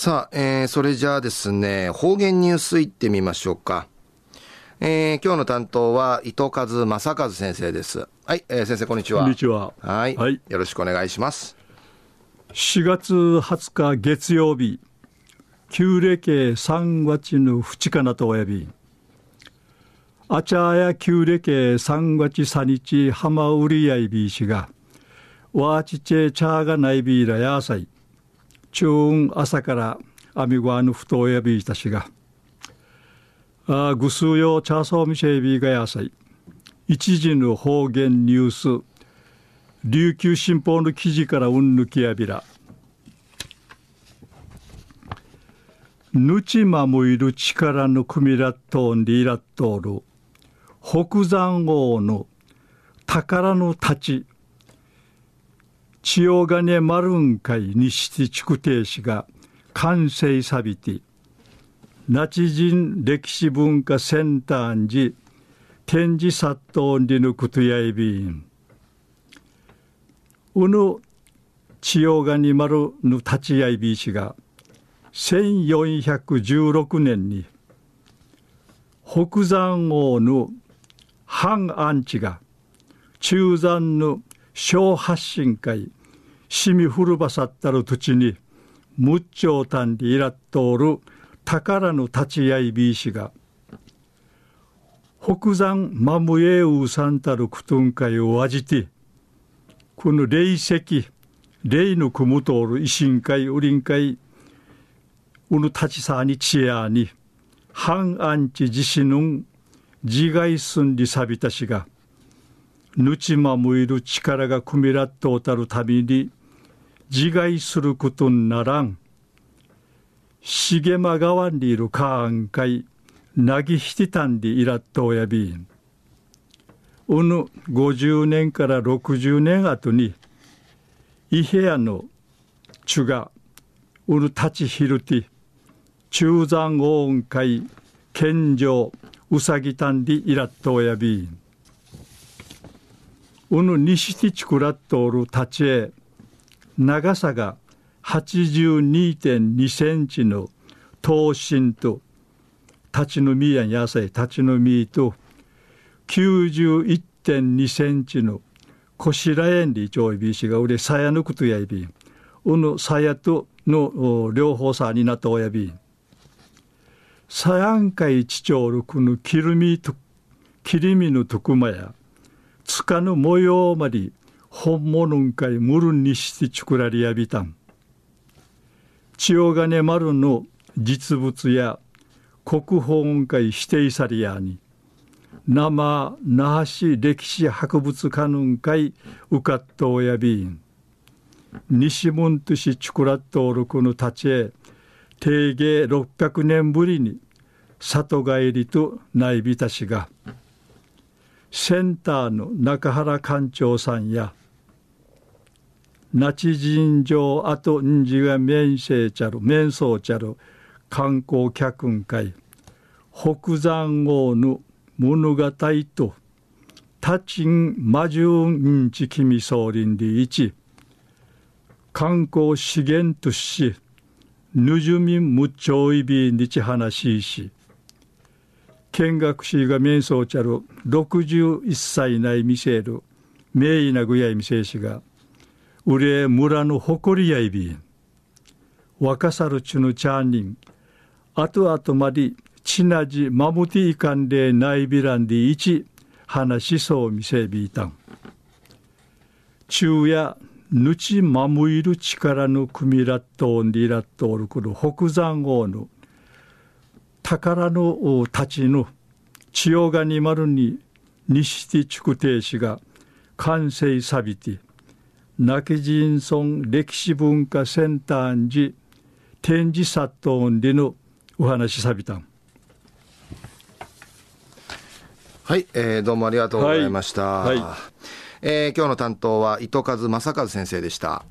さあ、えー、それじゃあですね、方言ニュースいってみましょうか。えー、今日の担当は伊藤和正和先生です。はい、えー、先生こんにちは。こんにちは。はい。はい。よろしくお願いします。4月20日月曜日、旧暦3月の2日なとおやび、あちゃや旧暦3月3日浜売りやいびいしが、わちちえちゃがないびいらやさい。中朝からアミゴアヌフトやびいたしが、あぐすうよチャーソーミシェイビーがやさい。一時の方言ニュース、琉球新報の記事からうんぬきやびら。ぬちまむいる力の組みらっとんりらっとる。北山王の宝の太刀。千代金丸ん会にして筑帝氏が完成さびて、ナチ人歴史文化センターに展示殺到にぬくとやいびん。うぬ千代金丸の立ち会いびしが1416年に北山王の反安置が中山の小発信会しみ古ばさったる土地にむっちょうたんでいらっとおる宝の立ち会いびいしが北山マムエウさんたるクトン会をわじてこの霊石霊のくむとおる維新会ウリン会うぬ立ちさにちやに反アンチ自身の自害すんりさびたしがぬちまむいる力がくみらっとおたるたびに自害することならん。茂間川にいるカーン会、なぎひてたんでいらっとおやびん。うぬ50年から60年後に、伊平屋の主が、うぬ立ちひるて、中山王会、献上、うさぎたんでいらっとおやびん。うぬ西てちくらっとおる立ちへ、長さが82.2センチの頭身と立ちの実や野菜立ちの実と91.2センチのこしらえんりちょいびしがうれさやぬくとやいびうぬさやとの両方さになったおやびさやんかいちちょうるくぬきるみときりみのとくまやつかぬ模様まで本物んかいむるんにしてちくらりやびたん。千代金丸の実物や国宝会指定さりやに、生那覇市歴史博物館の会うかっとおやびん。西門都市チュクラットルクの立ちへ、定芸600年ぶりに里帰りとないびたしが、センターの中原館長さんや、那智尋常あとんじが面生ちゃる面相ちゃる観光客会北山王の物語とタチンマジュンンチキミ総林で一観光資源としぬじゅみむちょいびにち話しし見学士が面相ちゃる61歳ない見せる名医なぐやい見せしがうれ村の誇りやいびん。若さるちぬちゃんにん。あとあとまでちなじまむていかんでないびらんでいち話しそうみせびいたん。昼夜ぬちまむいる力の組みらっとんでいらっとおるくる北山王の宝のたちの千代がに丸に西て筑帝氏が完成さびて亡き人村歴史文化センターに展示殺到でのお話さびたん。はい、えー、どうもありがとうございました、はいはい、えー、今日の担当は糸数正和先生でした